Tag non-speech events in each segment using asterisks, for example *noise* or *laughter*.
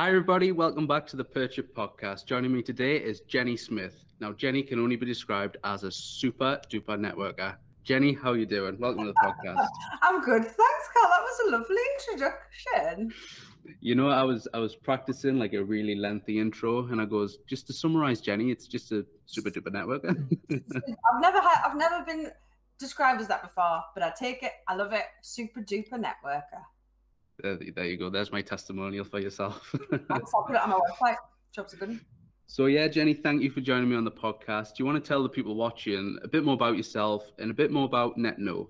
Hi, everybody. Welcome back to the Purch It podcast. Joining me today is Jeni Smith. Now, Jeni can only be described as a super duper networker. Jeni, how you doing? Welcome to the podcast. *laughs* I'm good, thanks, Karl. That was a lovely introduction. You know, I was I was practicing like a really lengthy intro, and I goes just to summarize, Jeni, it's just a super duper networker. *laughs* *laughs* I've never had, I've never been described as that before, but I take it. I love it. Super duper networker. There, there you go. There's my testimonial for yourself. I'll *laughs* put it on my website. Jobs are good. So yeah, Jeni, thank you for joining me on the podcast. Do you want to tell the people watching a bit more about yourself and a bit more about NetKno?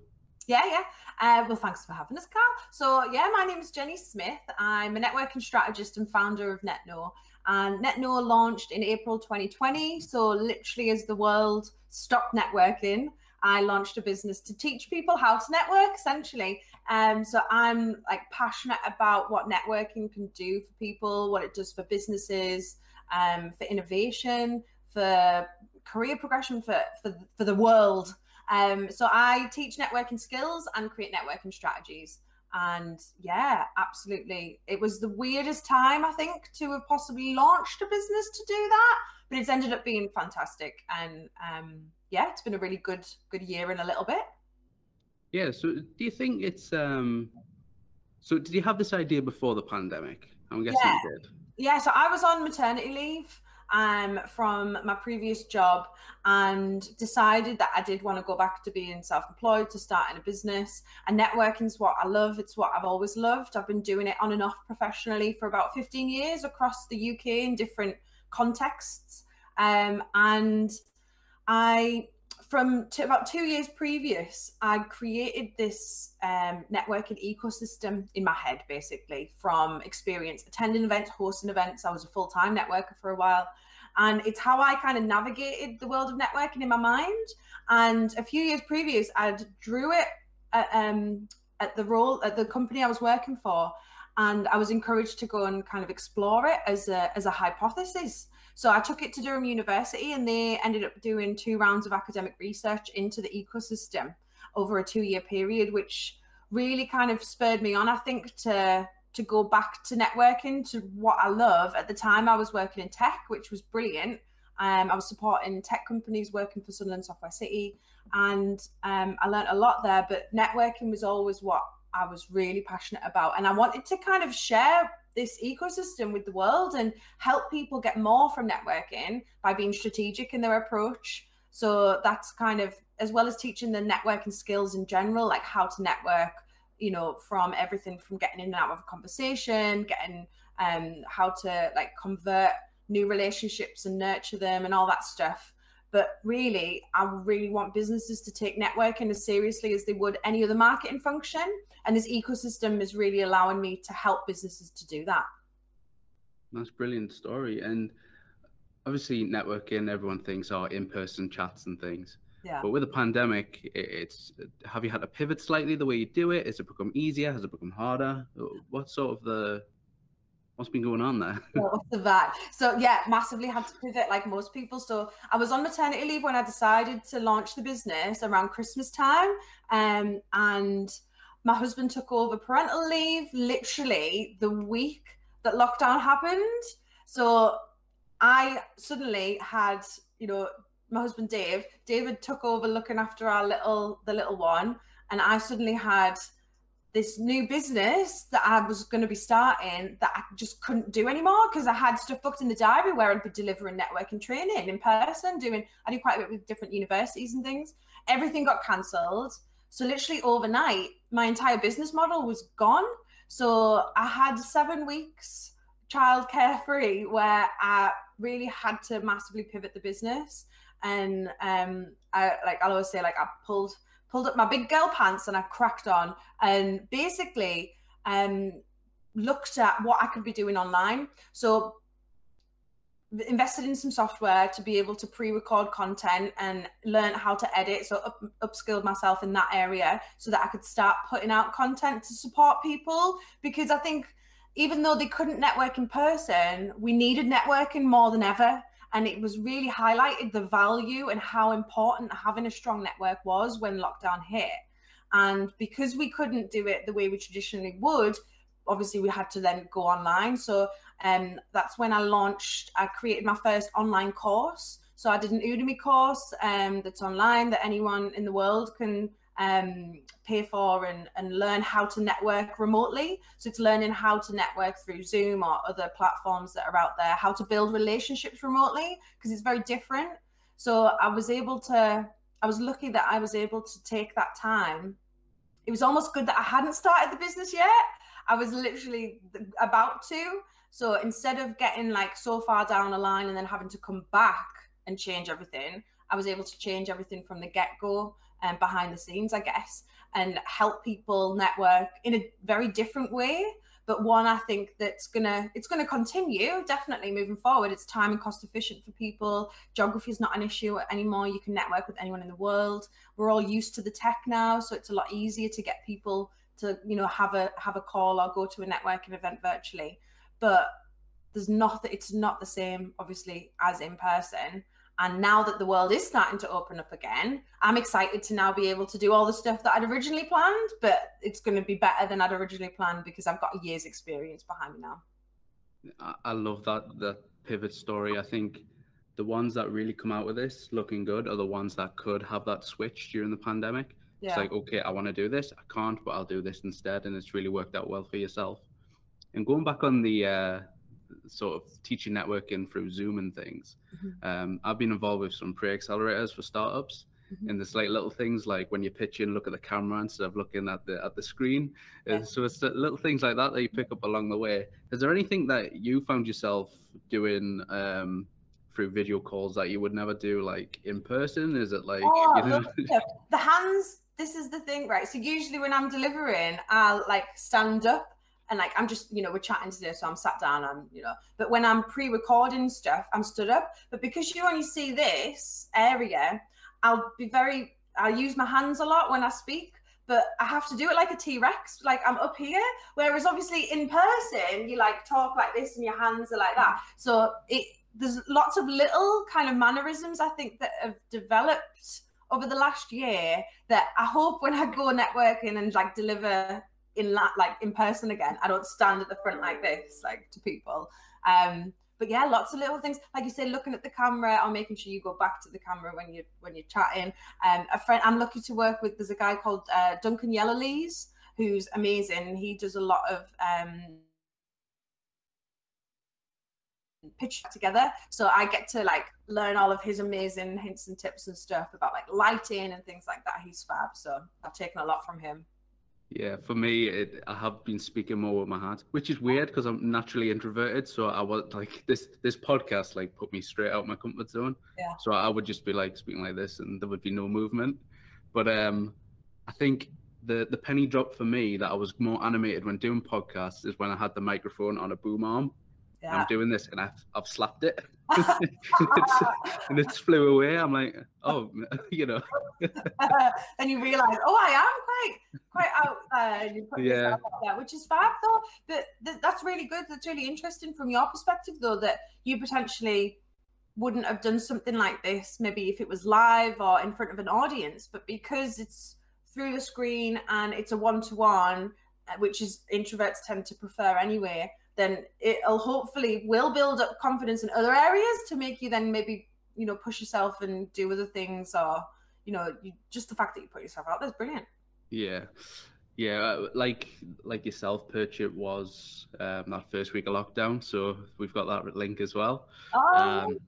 Yeah, yeah. Uh, well, thanks for having us, Karl. So yeah, my name is Jeni Smith. I'm a networking strategist and founder of NetKno. And NetKno launched in April 2020. So literally, as the world stopped networking, I launched a business to teach people how to network essentially. Um, so I'm like passionate about what networking can do for people, what it does for businesses, um, for innovation, for career progression, for, for, for the world. Um, so I teach networking skills and create networking strategies. And yeah, absolutely. It was the weirdest time, I think, to have possibly launched a business to do that, but it's ended up being fantastic. And um, yeah, it's been a really good good year in a little bit. Yeah. So do you think it's um so did you have this idea before the pandemic? I'm guessing yeah. you did. Yeah, so I was on maternity leave um, from my previous job and decided that I did want to go back to being self-employed, to starting a business. And networking is what I love. It's what I've always loved. I've been doing it on and off professionally for about 15 years across the UK in different contexts. Um, and I from about two years previous, I created this um, networking ecosystem in my head, basically, from experience attending events, hosting events. I was a full time networker for a while. And it's how I kind of navigated the world of networking in my mind. And a few years previous, I drew it at, um, at the role at the company I was working for. And I was encouraged to go and kind of explore it as a, as a hypothesis. So I took it to Durham University and they ended up doing two rounds of academic research into the ecosystem over a two year period, which really kind of spurred me on, I think, to to go back to networking to what I love. At the time I was working in tech, which was brilliant. Um, I was supporting tech companies working for Sunderland Software City, and um, I learned a lot there. But networking was always what I was really passionate about, and I wanted to kind of share this ecosystem with the world and help people get more from networking by being strategic in their approach. So that's kind of as well as teaching the networking skills in general, like how to network, you know, from everything from getting in and out of a conversation, getting um how to like convert new relationships and nurture them and all that stuff. But really, I really want businesses to take networking as seriously as they would any other marketing function. And this ecosystem is really allowing me to help businesses to do that. That's brilliant story. And obviously, networking, everyone thinks, oh, are in person chats and things. Yeah. But with the pandemic, it's have you had to pivot slightly the way you do it? Has it become easier? Has it become harder? What sort of the What's been going on there? The? So yeah, massively had to pivot like most people. So I was on maternity leave when I decided to launch the business around Christmas time. Um, and my husband took over parental leave literally the week that lockdown happened. So I suddenly had, you know, my husband Dave, David took over looking after our little the little one, and I suddenly had this new business that I was going to be starting that I just couldn't do anymore because I had stuff booked in the diary where I'd be delivering networking training in person, doing I do quite a bit with different universities and things. Everything got cancelled. So literally overnight, my entire business model was gone. So I had seven weeks childcare free where I really had to massively pivot the business. And um I like I'll always say like I pulled pulled up my big girl pants and I cracked on and basically um, looked at what I could be doing online. So invested in some software to be able to pre-record content and learn how to edit so up, upskilled myself in that area so that i could start putting out content to support people because i think even though they couldn't network in person we needed networking more than ever and it was really highlighted the value and how important having a strong network was when lockdown hit and because we couldn't do it the way we traditionally would obviously we had to then go online. So um, that's when I launched. I created my first online course. So I did an Udemy course um, that's online that anyone in the world can um, pay for and, and learn how to network remotely. So it's learning how to network through Zoom or other platforms that are out there, how to build relationships remotely because it's very different. So I was able to, I was lucky that I was able to take that time. It was almost good that I hadn't started the business yet. I was literally about to. So instead of getting like so far down the line and then having to come back and change everything, I was able to change everything from the get go um, behind the scenes, I guess, and help people network in a very different way. But one I think that's gonna it's gonna continue definitely moving forward. It's time and cost efficient for people. Geography is not an issue anymore. You can network with anyone in the world. We're all used to the tech now, so it's a lot easier to get people to you know have a have a call or go to a networking event virtually but there's nothing it's not the same obviously as in person and now that the world is starting to open up again i'm excited to now be able to do all the stuff that i'd originally planned but it's going to be better than i'd originally planned because i've got a year's experience behind me now. I love that the pivot story. I think the ones that really come out with this looking good are the ones that could have that switch during the pandemic. Yeah. it's like okay i want to do this i can't but i'll do this instead and it's really worked out well for yourself. And going back on the uh, sort of teaching networking through Zoom and things, mm-hmm. um, I've been involved with some pre-accelerators for startups. Mm-hmm. And there's like little things like when you're pitching, look at the camera instead of looking at the at the screen. Uh, yeah. So it's little things like that that you pick up along the way. Is there anything that you found yourself doing um, through video calls that you would never do like in person? Is it like oh, you know... look, the hands? This is the thing, right? So usually when I'm delivering, I'll like stand up and like I'm just, you know, we're chatting today, so I'm sat down, I'm, you know, but when I'm pre-recording stuff, I'm stood up. But because you only see this area, I'll be very, I'll use my hands a lot when I speak, but I have to do it like a T-Rex, like I'm up here. Whereas obviously in person, you like talk like this and your hands are like that. So it there's lots of little kind of mannerisms I think that have developed over the last year that I hope when I go networking and like deliver in la- like in person again. I don't stand at the front like this, like to people. Um, but yeah, lots of little things, like you say, looking at the camera or making sure you go back to the camera when you when you're chatting. Um, a friend I'm lucky to work with. There's a guy called uh, Duncan Yellowlees who's amazing. He does a lot of um, pitch together so i get to like learn all of his amazing hints and tips and stuff about like lighting and things like that he's fab so i've taken a lot from him yeah, for me, it, I have been speaking more with my heart, which is weird because I'm naturally introverted. So I was like this this podcast like put me straight out my comfort zone. Yeah. So I would just be like speaking like this, and there would be no movement. But um, I think the the penny drop for me that I was more animated when doing podcasts is when I had the microphone on a boom arm. Yeah. I'm doing this, and I've I've slapped it. and, *laughs* *laughs* it's, and it's flew away. I'm like, oh, *laughs* you know. and you realize, oh, I am quite quite out there, and you put yeah. yourself out there, which is fab though. But th- that's really good. That's really interesting from your perspective, though, that you potentially wouldn't have done something like this maybe if it was live or in front of an audience, but because it's through the screen and it's a one-to-one, uh, which is introverts tend to prefer anyway then it'll hopefully will build up confidence in other areas to make you then maybe you know push yourself and do other things or you know you, just the fact that you put yourself out there is brilliant yeah yeah uh, like like yourself Purch It was um, that first week of lockdown so we've got that link as well oh. Um,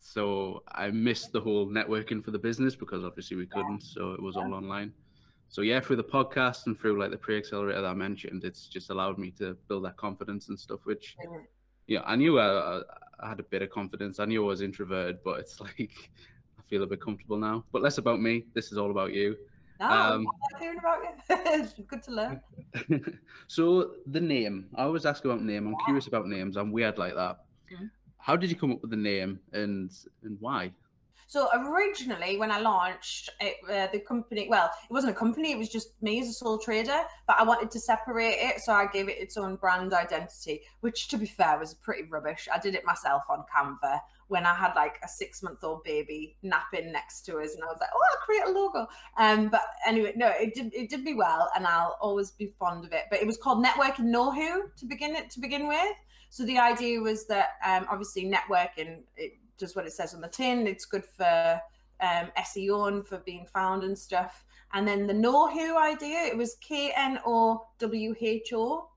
so i missed the whole networking for the business because obviously we couldn't yeah. so it was yeah. all online so yeah, through the podcast and through like the pre-accelerator that I mentioned, it's just allowed me to build that confidence and stuff. Which, yeah, I knew I, I, had a bit of confidence. I knew I was introverted, but it's *laughs* like I feel a bit comfortable now. But less about me. This is all about you. No, um, hearing about you. *laughs* it's good to learn. *laughs* so the name, I always ask about name. I'm curious about names. I'm weird like that. Mm-hmm. How did you come up with the name and and why? So originally, when I launched it, uh, the company, well, it wasn't a company; it was just me as a sole trader. But I wanted to separate it, so I gave it its own brand identity. Which, to be fair, was pretty rubbish. I did it myself on Canva when I had like a six-month-old baby napping next to us, and I was like, "Oh, I'll create a logo." Um, but anyway, no, it did it did me well, and I'll always be fond of it. But it was called Networking Know Who to begin it to begin with. So the idea was that um, obviously networking it does what it says on the tin. It's good for um, SEO and for being found and stuff. And then the know who idea, it was K N O W H O.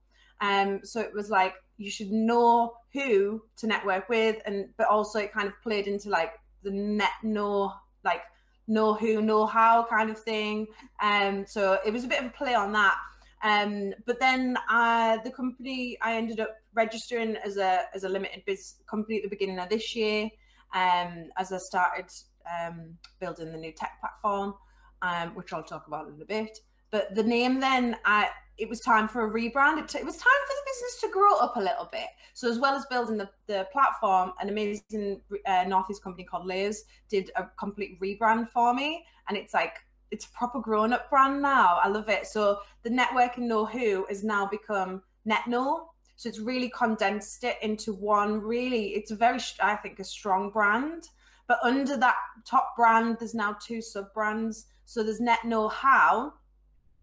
Um, so it was like you should know who to network with, and but also it kind of played into like the net know like know who, know how kind of thing. Um, so it was a bit of a play on that. Um, but then uh, the company I ended up registering as a as a limited biz company at the beginning of this year. Um, as I started um, building the new tech platform, um, which I'll talk about in a bit. But the name then, I it was time for a rebrand. It, it was time for the business to grow up a little bit. So as well as building the, the platform, an amazing uh, Northeast company called Layers did a complete rebrand for me, and it's like it's a proper grown up brand now. I love it. So the networking know who has now become NetKno. So it's really condensed it into one. Really, it's a very, I think, a strong brand. But under that top brand, there's now two sub brands. So there's NetKno How,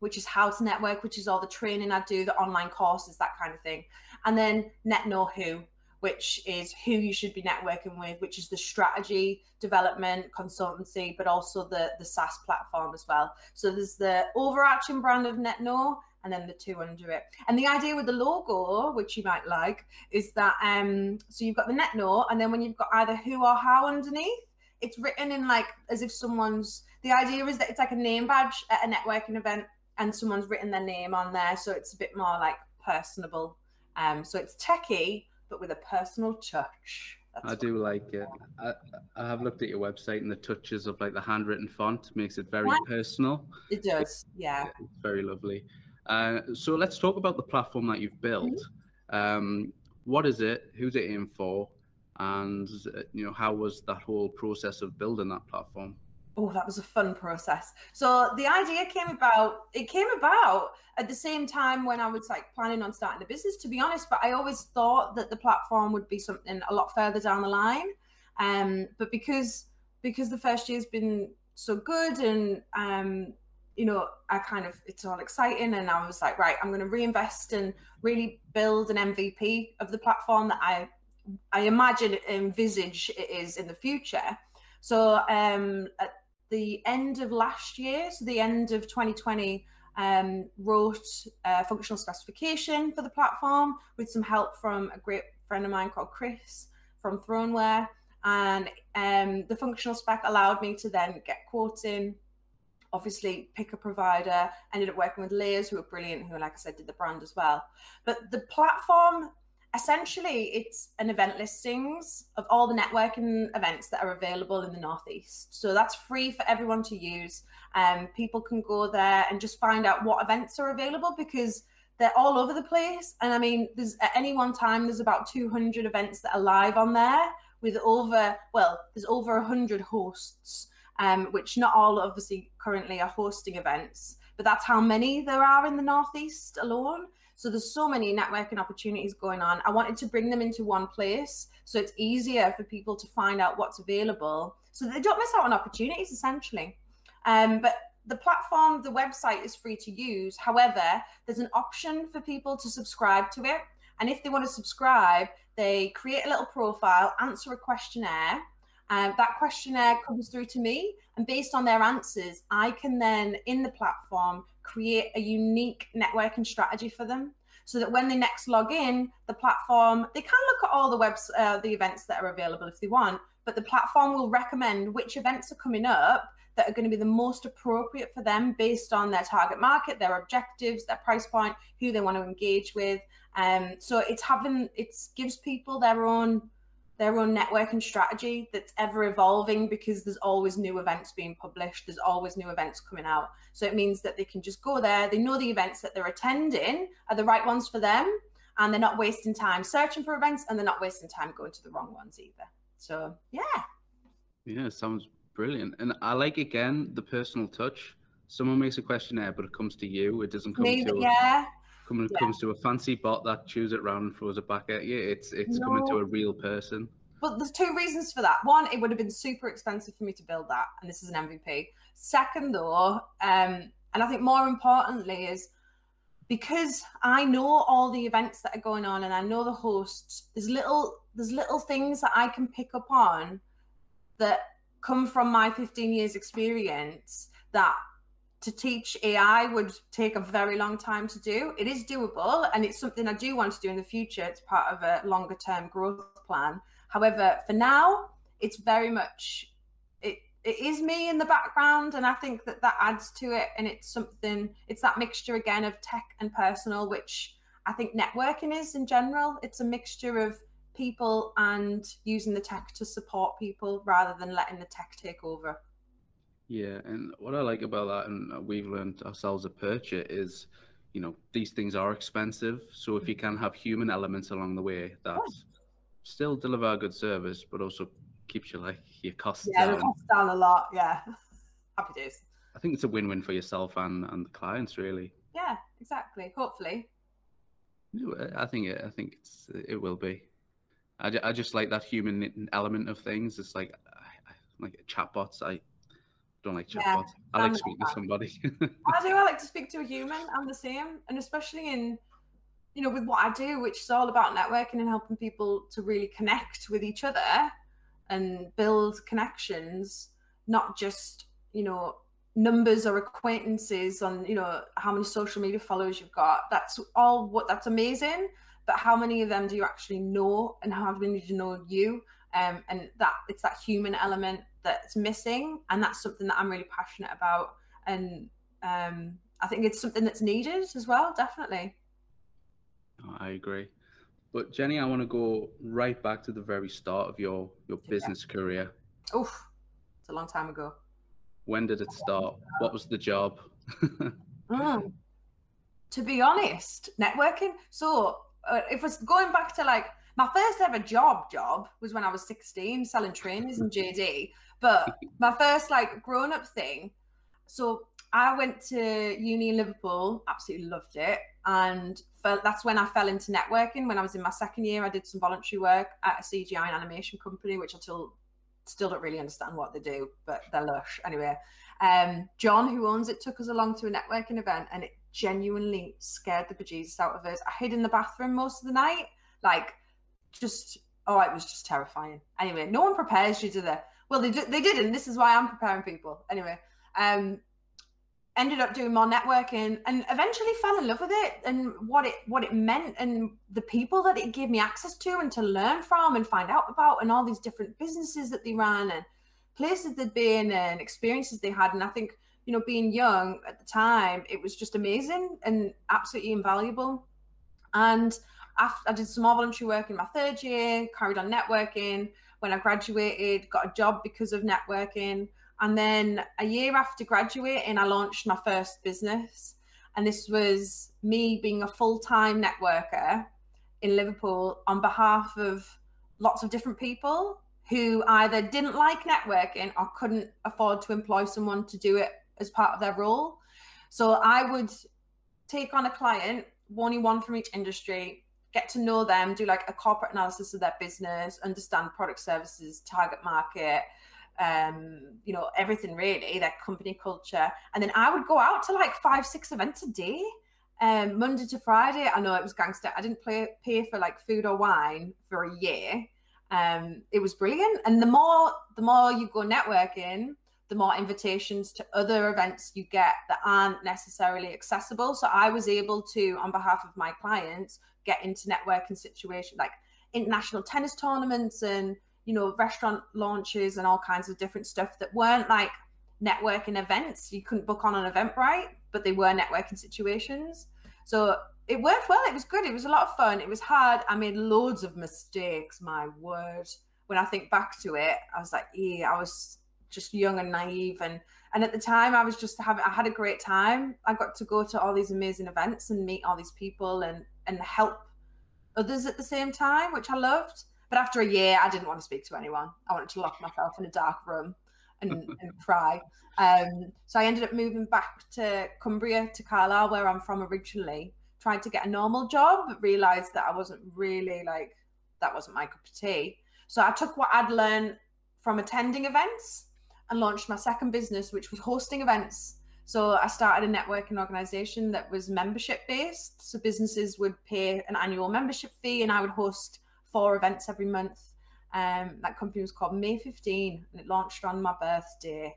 which is how to network, which is all the training I do, the online courses, that kind of thing. And then NetKno Who, which is who you should be networking with, which is the strategy development consultancy, but also the the SaaS platform as well. So there's the overarching brand of NetKno and then the two under it. And the idea with the logo, which you might like, is that um so you've got the NetKno, and then when you've got either who or how underneath, it's written in like as if someone's the idea is that it's like a name badge at a networking event and someone's written their name on there. So it's a bit more like personable. Um so it's techie but with a personal touch. That's I do like it. I, I have looked at your website and the touches of like the handwritten font makes it very personal. It does, yeah. It's very lovely. Uh, so let's talk about the platform that you've built. Um, what is it? Who's it in for? And you know, how was that whole process of building that platform? oh that was a fun process so the idea came about it came about at the same time when i was like planning on starting the business to be honest but i always thought that the platform would be something a lot further down the line um but because because the first year's been so good and um you know i kind of it's all exciting and i was like right i'm going to reinvest and really build an mvp of the platform that i i imagine envisage it is in the future so um, at the end of last year, so the end of 2020, um, wrote a functional specification for the platform with some help from a great friend of mine called Chris from Throneware. And um, the functional spec allowed me to then get quoting, obviously pick a provider, ended up working with Layers, who are brilliant, who, like I said, did the brand as well. But the platform essentially it's an event listings of all the networking events that are available in the northeast. So that's free for everyone to use. Um, people can go there and just find out what events are available because they're all over the place. And i mean there's at any one time there's about 200 events that are live on there with over well there's over 100 hosts um, which not all obviously currently are hosting events but that's how many there are in the northeast alone so there's so many networking opportunities going on. I wanted to bring them into one place so it's easier for people to find out what's available so they don't miss out on opportunities essentially. Um, but the platform, the website is free to use. However, there's an option for people to subscribe to it. And if they want to subscribe, they create a little profile, answer a questionnaire. Um, that questionnaire comes through to me, and based on their answers, I can then in the platform create a unique networking strategy for them so that when they next log in the platform they can look at all the webs uh, the events that are available if they want but the platform will recommend which events are coming up that are going to be the most appropriate for them based on their target market their objectives their price point who they want to engage with. Um, so it's having it gives people their own their own networking strategy that's ever evolving because there's always new events being published there's always new events coming out so it means that they can just go there they know the events that they're attending are the right ones for them and they're not wasting time searching for events and they're not wasting time going to the wrong ones either so yeah yeah sounds Brilliant. And I like again the personal touch. Someone makes a questionnaire, but it comes to you. It doesn't come Maybe, to yeah. Come, yeah. comes to a fancy bot that chews it round and throws it back at you. It's it's no. coming to a real person. But there's two reasons for that. One, it would have been super expensive for me to build that, and this is an MVP. Second, though, um, and I think more importantly is because I know all the events that are going on and I know the hosts, there's little there's little things that I can pick up on that come from my 15 years experience that to teach AI would take a very long time to do. It is doable and it's something I do want to do in the future. It's part of a longer term growth plan. However, for now, it's very much it it is me in the background and I think that that adds to it and it's something it's that mixture again of tech and personal which I think networking is in general. It's a mixture of people and using the tech to support people rather than letting the tech take over. Yeah, and what I like about that, and we've learned ourselves at Purch is, you know, these things are expensive. So if you mm. can have human elements along the way that oh. still deliver a good service, but also keeps your like your costs yeah, down. costs down a lot. Yeah, *laughs* happy days. I think it's a win-win for yourself and and the clients, really. Yeah, exactly. Hopefully. I think it. I think it's it will be. I, I just like that human element of things. It's like like chatbots. I don't like chatbots. Yeah, I like to speak to somebody. I do. I like to speak to a human. I'm the same, and especially in you know with what I do, which is all about networking and helping people to really connect with each other and build connections, not just you know numbers or acquaintances on you know how many social media followers you've got. That's all. What that's amazing but how many of them do you actually know and how many do you know you um, and that it's that human element that's missing and that's something that i'm really passionate about and um, i think it's something that's needed as well definitely. Oh, i agree. But jeni i want to go right back to the very start of your your business yeah. career. Oof, it's a long time ago. When did it start? What was the job? *laughs* Mm. to be honest networking? So uh, if it's going back to like my first ever job job was when I was 16 selling trainers in JD. But my first like grown up thing, so I went to uni in Liverpool, absolutely loved it. And that's when I fell into networking. When I was in my second year, I did some voluntary work at a CGI and animation company, which I still still don't really understand what they do, but they're lush. Anyway, um, John, who owns it, took us along to a networking event and it genuinely scared the bejesus out of us. I hid in the bathroom most of the night, like just oh, it was just terrifying. Anyway, no one prepares you to the well, they did, they didn't. This is why I'm preparing people. Anyway, um, ended up doing more networking and eventually fell in love with it and what it what it meant and the people that it gave me access to and to learn from and find out about and all these different businesses that they ran and places they'd been and experiences they had. And I think you know, being young at the time, it was just amazing and absolutely invaluable. And after, I did some more voluntary work in my third year, carried on networking. When I graduated, got a job because of networking. And then a year after graduating, I launched my first business. And this was me being a full time networker in Liverpool on behalf of lots of different people who either didn't like networking or couldn't afford to employ someone to do it as part of their role. So I would take on a client, only one from each industry, get to know them, do like a corporate analysis of their business, understand product services, target market, um, you know, everything really, their company culture. And then I would go out to like five, six events a day. Um, Monday to Friday, I know it was gangster. I didn't play, pay for like food or wine for a year. Um, it was brilliant. And the more the more you go networking, the more invitations to other events you get that aren't necessarily accessible. So I was able to, on behalf of my clients, get into networking situations like international tennis tournaments and you know restaurant launches and all kinds of different stuff that weren't like networking events. You couldn't book on an Eventbrite, but they were networking situations. So it worked well. It was good. It was a lot of fun. It was hard. I made loads of mistakes. My word. When I think back to it, I was like, yeah, I was just young and naive and and at the time I was just having I had a great time. I got to go to all these amazing events and meet all these people and and help others at the same time, which I loved. But after a year, I didn't want to speak to anyone. I wanted to lock myself in a dark room. and, *laughs* and cry. Um, so I ended up moving back to Cumbria, to Carlisle, where I'm from originally. Tried to get a normal job, but realized that I wasn't really like that wasn't my cup of tea. So I took what I'd learned from attending events and launched my second business, which was hosting events. So I started a networking organization that was membership based. So businesses would pay an annual membership fee, and I would host four events every month. Um, that company was called May 15, and it launched on my birthday.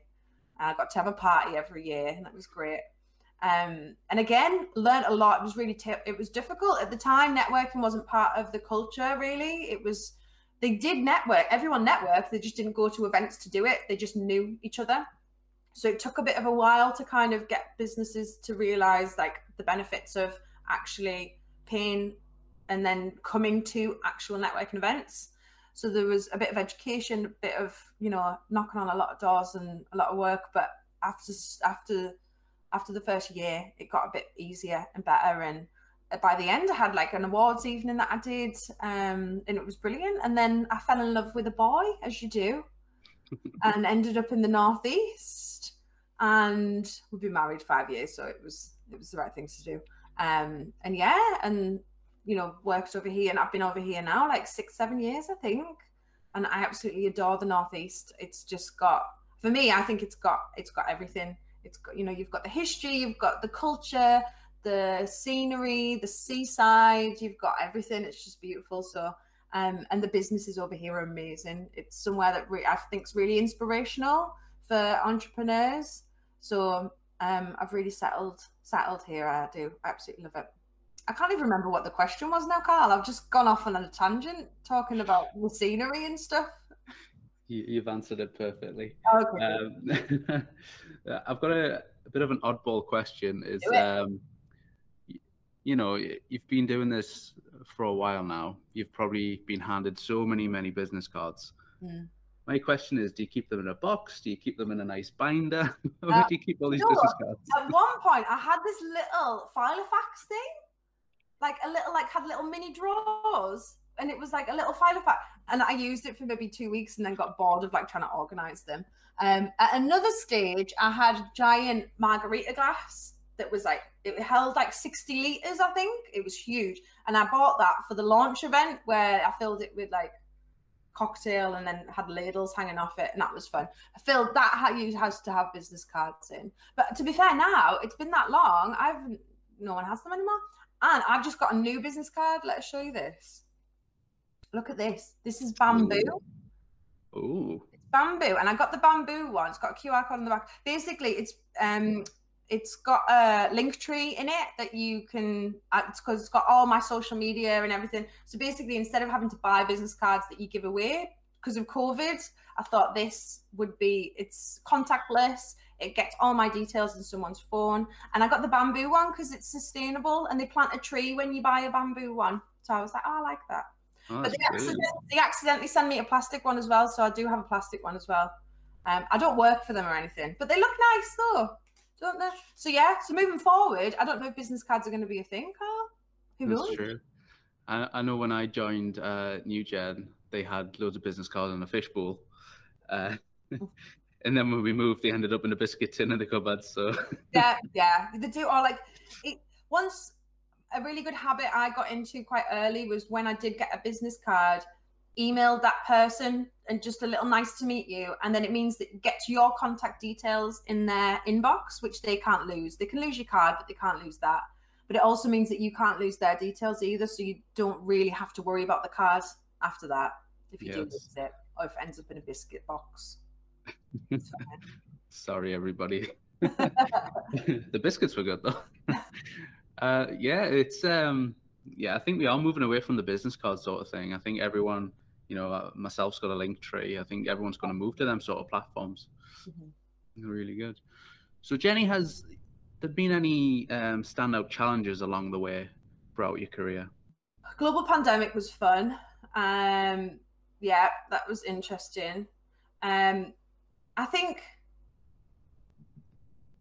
I got to have a party every year, and that was great. Um, and again, learned a lot. It was really t- it was difficult at the time. Networking wasn't part of the culture really. It was they did network. Everyone networked. They just didn't go to events to do it. They just knew each other. So it took a bit of a while to kind of get businesses to realize like the benefits of actually paying and then coming to actual networking events. So there was a bit of education, a bit of you know knocking on a lot of doors and a lot of work. But after after after the first year, it got a bit easier and better. And by the end, I had like an awards evening that I did, um, and it was brilliant. And then I fell in love with a boy, as you do, *laughs* and ended up in the northeast. And we've been married five years, so it was it was the right thing to do. Um, and yeah, and you know, worked over here, and I've been over here now like six, seven years, I think. And I absolutely adore the northeast. It's just got for me, I think it's got it's got everything it's got you know you've got the history you've got the culture the scenery the seaside you've got everything it's just beautiful so um, and the businesses over here are amazing it's somewhere that re- i think is really inspirational for entrepreneurs so um, i've really settled settled here i do absolutely love it I can't even remember what the question was now, Karl. I've just gone off on a tangent talking about the scenery and stuff. You, have answered it perfectly. Okay. Um, *laughs* I've got a, a, bit of an oddball question. Is um, you know, you've been doing this for a while now. You've probably been handed so many, many business cards. Mm. My question is: Do you keep them in a box? Do you keep them in a nice binder? *laughs* Where uh, do you keep all these business cards? At one point, I had this little Filofax thing, like a little, like had little mini drawers and it was like a little Filofax and i used it for maybe two weeks and then got bored of like trying to organize them um, at another stage i had a giant margarita glass that was like it held like 60 liters i think it was huge and i bought that for the launch event where i filled it with like cocktail and then had ladles hanging off it and that was fun i filled that how you has to have business cards in but to be fair now it's been that long i've no one has them anymore and i've just got a new business card let's show you this Look at this. This is bamboo. Ooh. It's bamboo, and I got the bamboo one. It's got a QR code on the back. Basically, it's um, it's got a link tree in it that you can. Uh, it's because it's got all my social media and everything. So basically, instead of having to buy business cards that you give away because of COVID, I thought this would be. It's contactless. It gets all my details in someone's phone, and I got the bamboo one because it's sustainable, and they plant a tree when you buy a bamboo one. So I was like, oh, I like that. Oh, but they accidentally, they accidentally send me a plastic one as well, so I do have a plastic one as well. Um, I don't work for them or anything, but they look nice though, don't they? So yeah, so moving forward, I don't know if business cards are going to be a thing, Karl. Who That's knows? true. I, I know when I joined uh, New Gen, they had loads of business cards in a fishbowl. Uh, *laughs* and then when we moved, they ended up in a biscuit tin in the cupboard. So *laughs* yeah, yeah, they do. Or like it, once a really good habit I got into quite early was when I did get a business card, emailed that person and just a little nice to meet you. And then it means that it gets your contact details in their inbox, which they can't lose. They can lose your card, but they can't lose that. But it also means that you can't lose their details either. So you don't really have to worry about the card after that if you yes. do lose it or if it ends up in a biscuit box. *laughs* Sorry, everybody. *laughs* *laughs* the biscuits were good though. Uh, yeah, it's um, yeah. I think we are moving away from the business card sort of thing. I think everyone, you know, uh, myself's got a link tree. I think everyone's going to move to them sort of platforms. Mm-hmm. Really good. So Jeni, has there been any um, standout challenges along the way throughout your career? Global pandemic was fun. Um, yeah, that was interesting. Um, I think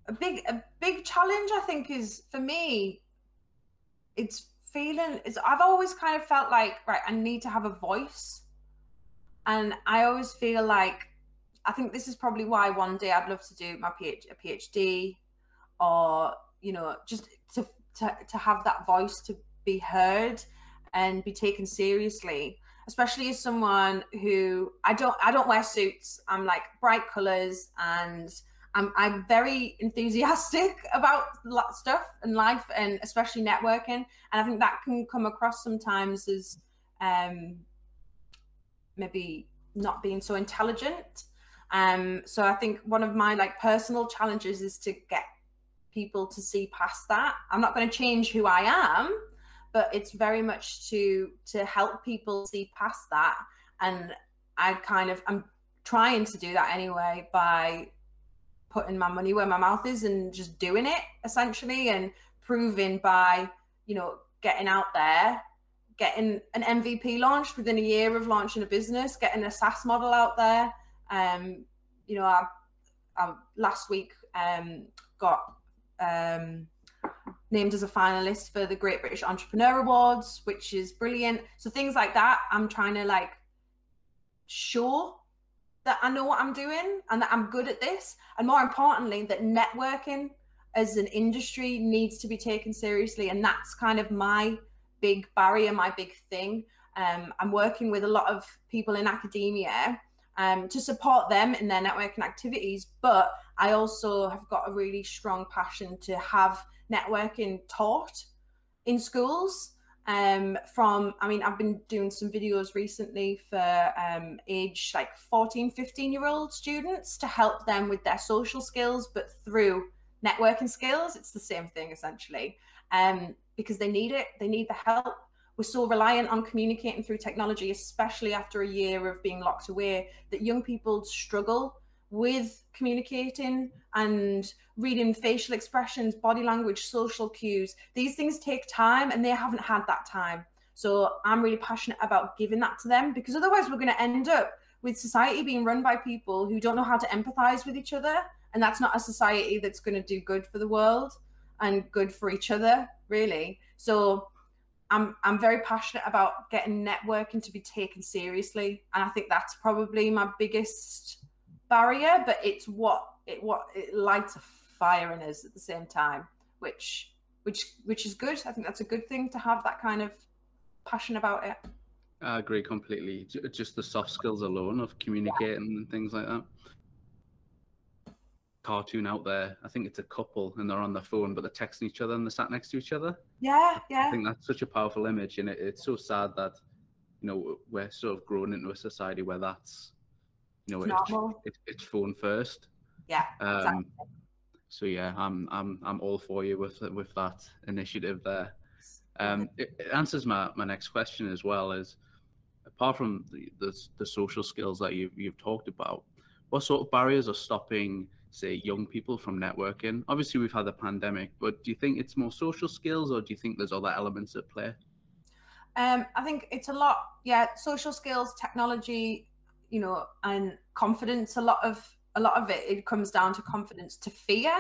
a big a big challenge I think is for me it's feeling it's I've always kind of felt like right I need to have a voice and I always feel like I think this is probably why one day I'd love to do my PhD, a PhD, or you know, just to to to have that voice to be heard and be taken seriously especially as someone who I don't I don't wear suits. I'm like bright colors and I'm I'm very enthusiastic *laughs* about stuff and life and especially networking. And I think that can come across sometimes as um, maybe not being so intelligent. Um, so I think one of my like personal challenges is to get people to see past that. I'm not going to change who I am, but it's very much to to help people see past that and i kind of i'm trying to do that anyway by putting my money where my mouth is and just doing it essentially and proving by you know getting out there getting an mvp launched within a year of launching a business getting a saas model out there um you know i, I last week um got um named as a finalist for the Great British Entrepreneur Awards, which is brilliant. So things like that, I'm trying to like show that I know what I'm doing and that I'm good at this. And more importantly, that networking as an industry needs to be taken seriously. And that's kind of my big barrier, my big thing. Um, I'm working with a lot of people in academia um, to support them in their networking activities, but I also have got a really strong passion to have networking taught in schools. Um, from i mean i've been doing some videos recently for um, age like 14 15 year old students to help them with their social skills but through networking skills. It's the same thing essentially. Um, because they need it they need the help we're so reliant on communicating through technology especially after a year of being locked away that young people struggle with communicating and reading facial expressions, body language, social cues. These things take time and they haven't had that time. So I'm really passionate about giving that to them because otherwise we're going to end up with society being run by people who don't know how to empathize with each other. And that's not a society that's going to do good for the world and good for each other, really. So I'm I'm very passionate about getting networking to be taken seriously. And I think that's probably my biggest barrier, but it's what it what it lights a fire in us at the same time, which which which is good. I think that's a good thing to have that kind of passion about it. I agree completely. Just the soft skills alone of communicating yeah. and things like that. Cartoon out there. I think it's a couple and they're on their phone, but they're texting each other and they're sat next to each other. Yeah, yeah. I think that's such a powerful image, and it, it's so sad that you know we're sort of grown into a society where that's you know, it's, it's, it's phone first. Yeah. Um, exactly. So yeah, I'm I'm I'm all for you with with that initiative there. Um, it, it answers my, my next question as well. Is apart from the, the the social skills that you've you've talked about, what sort of barriers are stopping say young people from networking? Obviously, we've had the pandemic, but do you think it's more social skills, or do you think there's other elements at play? Um, I think it's a lot. Yeah, social skills, technology, you know, and confidence. A lot of a lot of it it comes down to confidence to fear,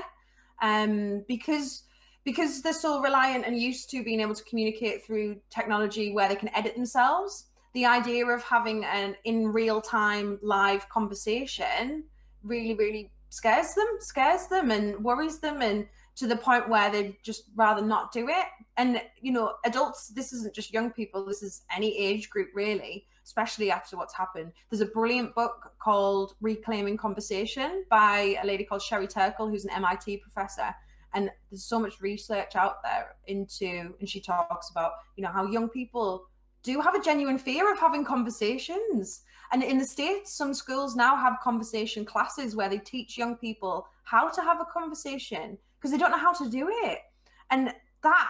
um, because because they're so reliant and used to being able to communicate through technology where they can edit themselves. The idea of having an in real time live conversation really really scares them, scares them, and worries them, and to the point where they'd just rather not do it. And you know, adults. This isn't just young people. This is any age group really especially after what's happened. There's a brilliant book called Reclaiming Conversation by a lady called Sherry Turkle, who's an MIT professor. And there's so much research out there into, and she talks about, you know, how young people do have a genuine fear of having conversations. And in the States, some schools now have conversation classes where they teach young people how to have a conversation because they don't know how to do it. And that,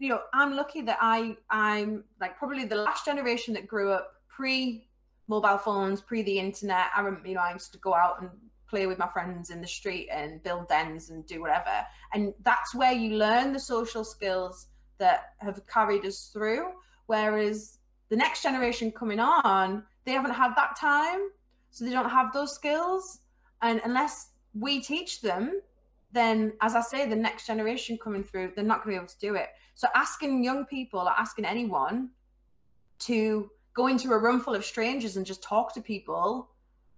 you know, I'm lucky that I I'm like probably the last generation that grew up pre mobile phones, pre the internet. I remember, you know, I used to go out and play with my friends in the street and build dens and do whatever. And that's where you learn the social skills that have carried us through. Whereas the next generation coming on, they haven't had that time. So they don't have those skills. And unless we teach them, then as I say, the next generation coming through, they're not going to be able to do it. So asking young people or asking anyone to go into a room full of strangers and just talk to people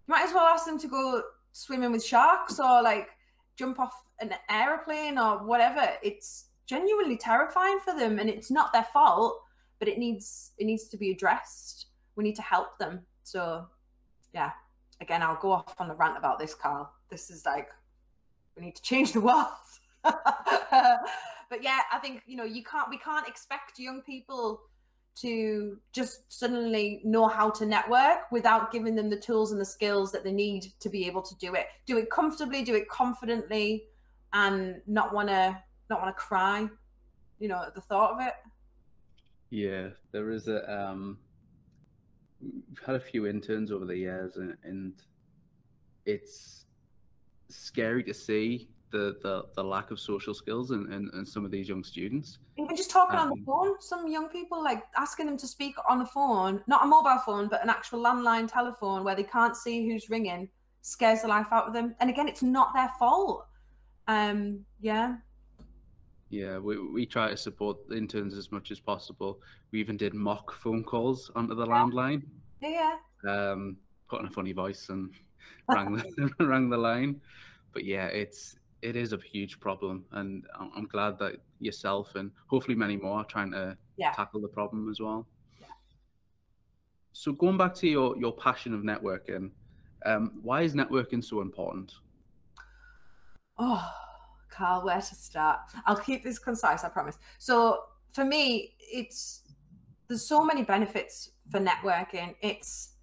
You might as well ask them to go swimming with sharks or like jump off an aeroplane or whatever. It's genuinely terrifying for them and it's not their fault, but it needs it needs to be addressed. We need to help them. So yeah. Again, I'll go off on a rant about this, Karl. This is like we need to change the world. *laughs* but yeah, I think you know you can't we can't expect young people to just suddenly know how to network without giving them the tools and the skills that they need to be able to do it. Do it comfortably, do it confidently, and not want to not want to cry, you know, at the thought of it. Yeah, there is a um, we've had a few interns over the years, and, and it's scary to see the, the, the lack of social skills in, in, in some of these young students. Even just talking um, on the phone, some young people like asking them to speak on the phone, not a mobile phone, but an actual landline telephone where they can't see who's ringing, scares the life out of them. And again, it's not their fault. Um, yeah. Yeah, we, we try to support the interns as much as possible. We even did mock phone calls onto the landline. Yeah. Um, put on a funny voice and *laughs* rang the *laughs* rang the line. But yeah, it's it is a huge problem, and I'm glad that yourself and hopefully many more are trying to yeah. tackle the problem as well. Yeah. So going back to your your passion of networking, um, why is networking so important? Oh, Karl, where to start? I'll keep this concise, I promise. So for me, it's there's so many benefits for networking. It's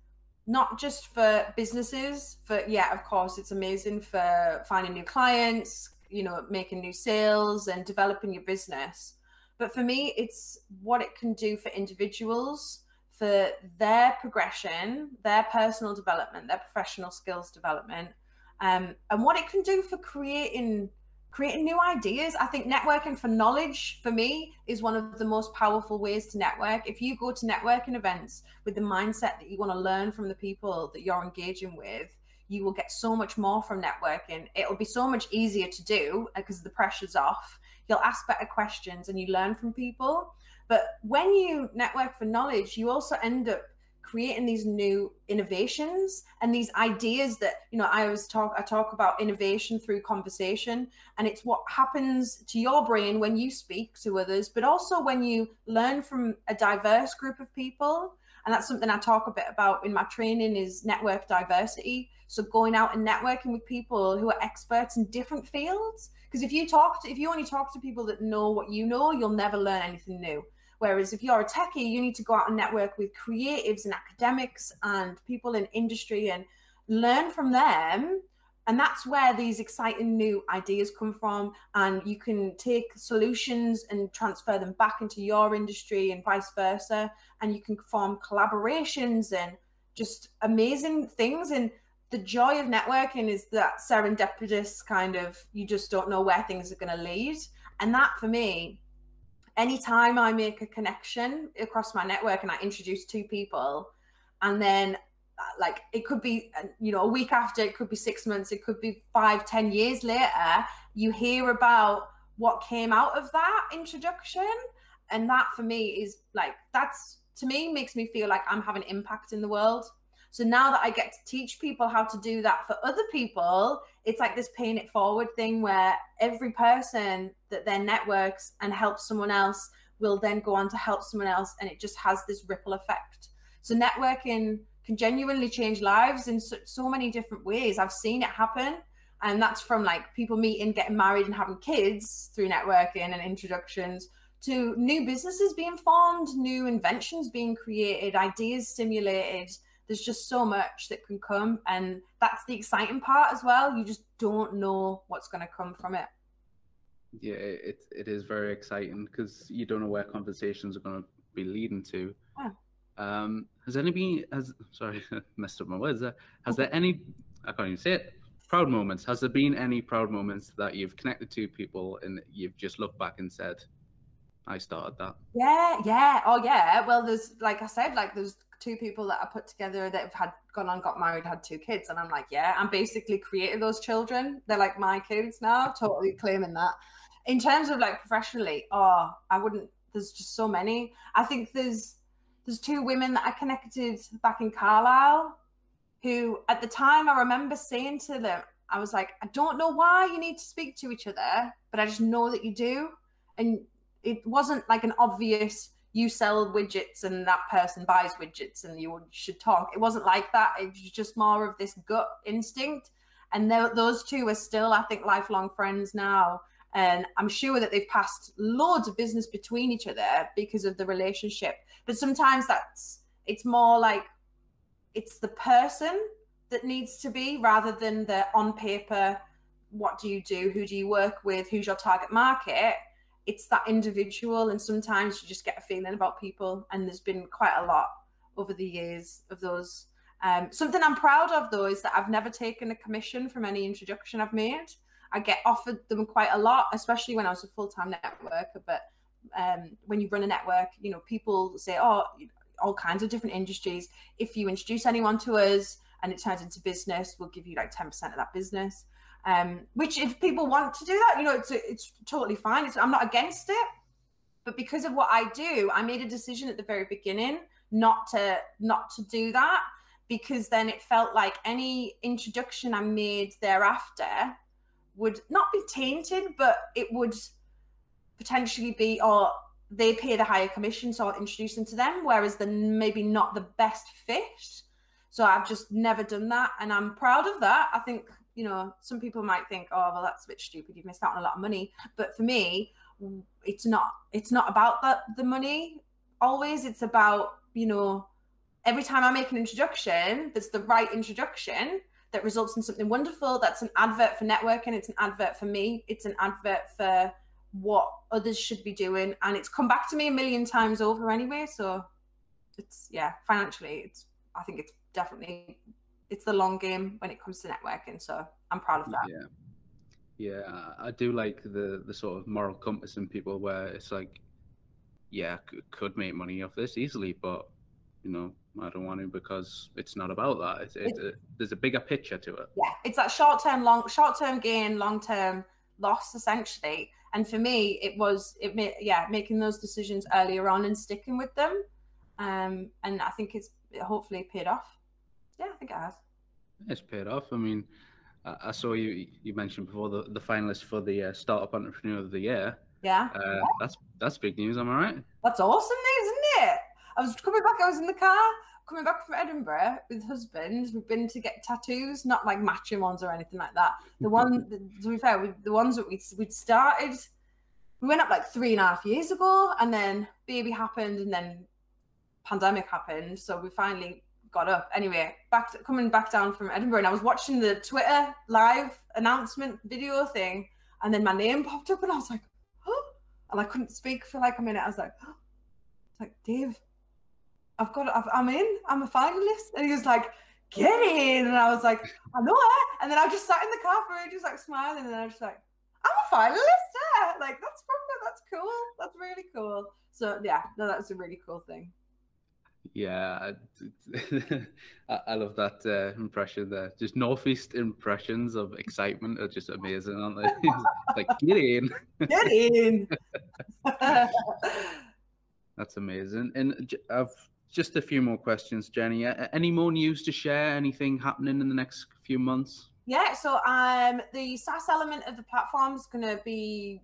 not just for businesses for yeah of course it's amazing for finding new clients you know making new sales and developing your business but for me it's what it can do for individuals for their progression their personal development their professional skills development um, and what it can do for creating creating new ideas. I think networking for knowledge for me is one of the most powerful ways to network. If you go to networking events with the mindset that you want to learn from the people that you're engaging with, you will get so much more from networking. It'll be so much easier to do uh, because the pressure's off. You'll ask better questions and you learn from people. But when you network for knowledge, you also end up creating these new innovations and these ideas that you know i always talk i talk about innovation through conversation. And it's what happens to your brain when you speak to others but also when you learn from a diverse group of people. And that's something i talk a bit about in my training is network diversity. So going out and networking with people who are experts in different fields. Because if you talk to if you only talk to people that know what you know you'll never learn anything new Whereas if you're a techie, you need to go out and network with creatives and academics and people in industry and learn from them. And that's where these exciting new ideas come from. And you can take solutions and transfer them back into your industry and vice versa. And you can form collaborations and just amazing things. And the joy of networking is that serendipitous kind of, you just don't know where things are going to lead. And that for me anytime I make a connection across my network and I introduce two people, and then uh, like it could be uh, you know a week after it could be six months it could be five ten years later you hear about what came out of that introduction. And that for me is like that's to me makes me feel like i'm having impact in the world. So now that I get to teach people how to do that for other people, it's like this paying it forward thing where every person that then networks and helps someone else will then go on to help someone else. And it just has this ripple effect. So networking can genuinely change lives in so, so many different ways. I've seen it happen. And that's from like people meeting, getting married, and having kids through networking and introductions to new businesses being formed, new inventions being created, ideas stimulated, there's just so much that can come and that's the exciting part as well you just don't know what's going to come from it yeah it, it is very exciting because you don't know where conversations are going to be leading to yeah. um has anybody, has sorry *laughs* messed up my words there has there any i can't even say it proud moments has there been any proud moments that you've connected to people and you've just looked back and said I started that. Yeah, yeah. Oh, yeah. Well, there's, like I said, like there's two people that I put together that have had gone on, got married, had two kids. And I'm like, yeah, I'm basically created those children. They're like my kids now, totally claiming that. In terms of like professionally, oh, I wouldn't, there's just so many. I think there's, there's two women that I connected back in Carlisle who at the time I remember saying to them, I was like, I don't know why you need to speak to each other, but I just know that you do. And it wasn't like an obvious you sell widgets and that person buys widgets and you should talk. It wasn't like that. It was just more of this gut instinct. And those two are still, I think, lifelong friends now. And I'm sure that they've passed loads of business between each other because of the relationship. But sometimes that's, it's more like it's the person that needs to be rather than the on paper, what do you do? Who do you work with? Who's your target market? It's that individual and sometimes you just get a feeling about people and there's been quite a lot over the years of those. Um, something i'm proud of though is that i've never taken a commission from any introduction i've made. I get offered them quite a lot especially when i was a full-time networker but um, when you run a network you know people say oh all kinds of different industries. If you introduce anyone to us and it turns into business we'll give you like 10% of that business um, which if people want to do that, you know, it's it's totally fine. It's, I'm not against it, but because of what I do, I made a decision at the very beginning not to not to do that because then it felt like any introduction I made thereafter would not be tainted, but it would potentially be or they pay the higher commission, so I'll introduce them to them, whereas they're maybe not the best fit. So I've just never done that, and I'm proud of that. I think you know, some people might think, oh, well, that's a bit stupid. You've missed out on a lot of money. But for me, it's not. It's not about that the money. Always, it's about you know, every time I make an introduction, that's the right introduction that results in something wonderful. That's an advert for networking. It's an advert for me. It's an advert for what others should be doing, and it's come back to me a million times over anyway. So it's yeah, financially, it's I think it's definitely it's the long game when it comes to networking. So I'm proud of that. Yeah. Yeah, I do like the the sort of moral compass in people where it's like, yeah, could make money off this easily, but you know, I don't want to because it's not about that. It's, it's, it's there's a bigger picture to it. Yeah, it's that short term, long short term gain, long term loss, essentially. And for me, it was it made yeah making those decisions earlier on and sticking with them, um, and I think it's hopefully paid off. Yeah, I think it has. It's paid off. I mean, I, saw you you mentioned before the, the finalist for the uh, Startup Entrepreneur of the Year. Yeah. Uh, yeah. That's that's big news. Am I right? That's awesome news, isn't it? I was coming back. I was in the car coming back from Edinburgh with husband. We've been to get tattoos, not like matching ones or anything like that. The one, to be fair, we, the ones that we we'd started, we went up like three and a half years ago, and then baby happened, and then pandemic happened. So we finally got up. Anyway, back to, coming back down from Edinburgh, and I was watching the Twitter live announcement video thing, and then my name popped up, and I was like, oh, and I couldn't speak for like a minute. I was like, oh. like Dave, I've got, I've, I'm in, I'm a finalist, and he was like, get in, and I was like, I know it, and then I just sat in the car for ages, like smiling, and I was just like, I'm a finalist, yeah, like that's probably that's cool, that's really cool. So yeah, no, that's a really cool thing. Yeah, *laughs* I, I love that uh, impression there. Just northeast impressions of excitement are just amazing, aren't they? *laughs* like get in, get in. *laughs* That's amazing. And I've just a few more questions, Jeni. Any more news to share? Anything happening in the next few months? Yeah, so um, the SaaS element of the platform is going to be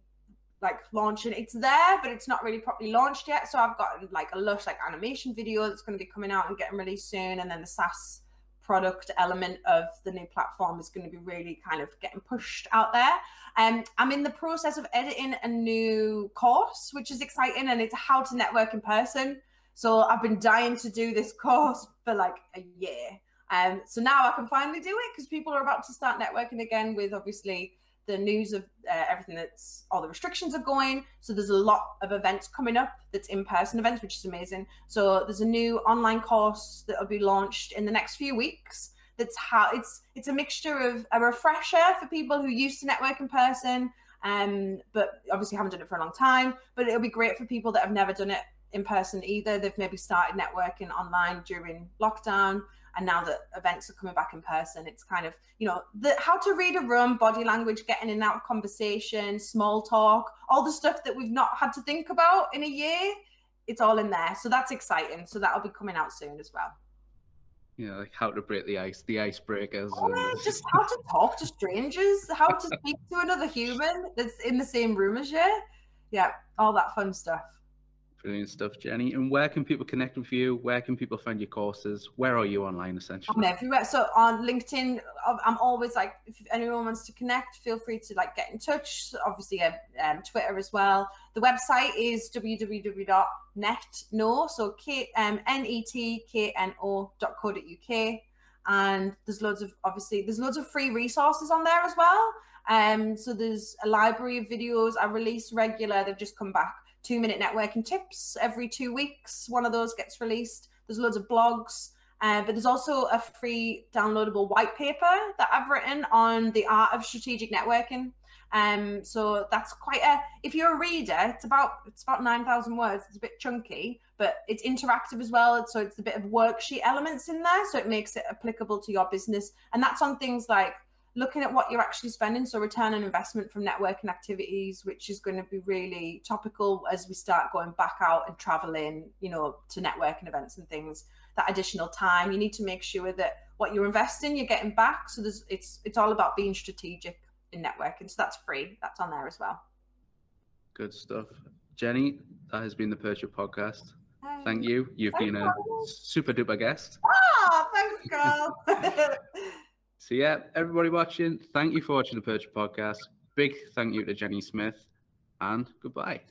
like launching. It's there, but it's not really properly launched yet. So I've got like a lush like animation video that's going to be coming out and getting released soon, and then the SaaS product element of the new platform is going to be really kind of getting pushed out there. Um, I'm in the process of editing a new course, which is exciting, and it's how to network in person. So I've been dying to do this *laughs* course for like a year. Um, so now I can finally do it because people are about to start networking again with obviously the news of uh, everything that's all the restrictions are going. So there's a lot of events coming up that's in person events, which is amazing. So there's a new online course that will be launched in the next few weeks. That's how it's it's a mixture of a refresher for people who used to network in person, um, but obviously haven't done it for a long time. But it'll be great for people that have never done it in person either. They've maybe started networking online during lockdown and now that events are coming back in person it's kind of you know the how to read a room body language getting in and out of conversation small talk all the stuff that we've not had to think about in a year it's all in there so that's exciting so that'll be coming out soon as well yeah, like how to break the ice, the icebreakers. Oh, and... Just how to talk to strangers, how to speak to another human that's in the same room as you. Yeah, all that fun stuff. Brilliant stuff, Jeni. And where can people connect with you? Where can people find your courses? Where are you online, essentially? I'm everywhere. So on LinkedIn, I'm always like, if anyone wants to connect, feel free to like get in touch. Obviously, uh, um, Twitter as well. The website is www.netkno, so K um, dot co dot uk. And there's loads of obviously there's loads of free resources on there as well. Um, so there's a library of videos I release regular. They've just come back two minute networking tips every two weeks. One of those gets released. There's loads of blogs, uh, but there's also a free downloadable white paper that I've written on the art of strategic networking. Um, so that's quite a. If you're a reader, it's about it's about nine thousand words. It's a bit chunky, but it's interactive as well. So it's a bit of worksheet elements in there, so it makes it applicable to your business. And that's on things like looking at what you're actually spending. So return on investment from networking activities which is going to be really topical as we start going back out and traveling you know to networking events and things. That additional time you need to make sure that what you're investing you're getting back. So there's it's it's all about being strategic in networking. So that's free. That's on there as well. Good stuff. Jeni that has been the Up podcast. Thank you. You've been a super duper guest. Ah thanks Karl *laughs* So yeah, everybody watching, thank you for watching the Purch podcast. Big thank you to Jeni Smith, and goodbye.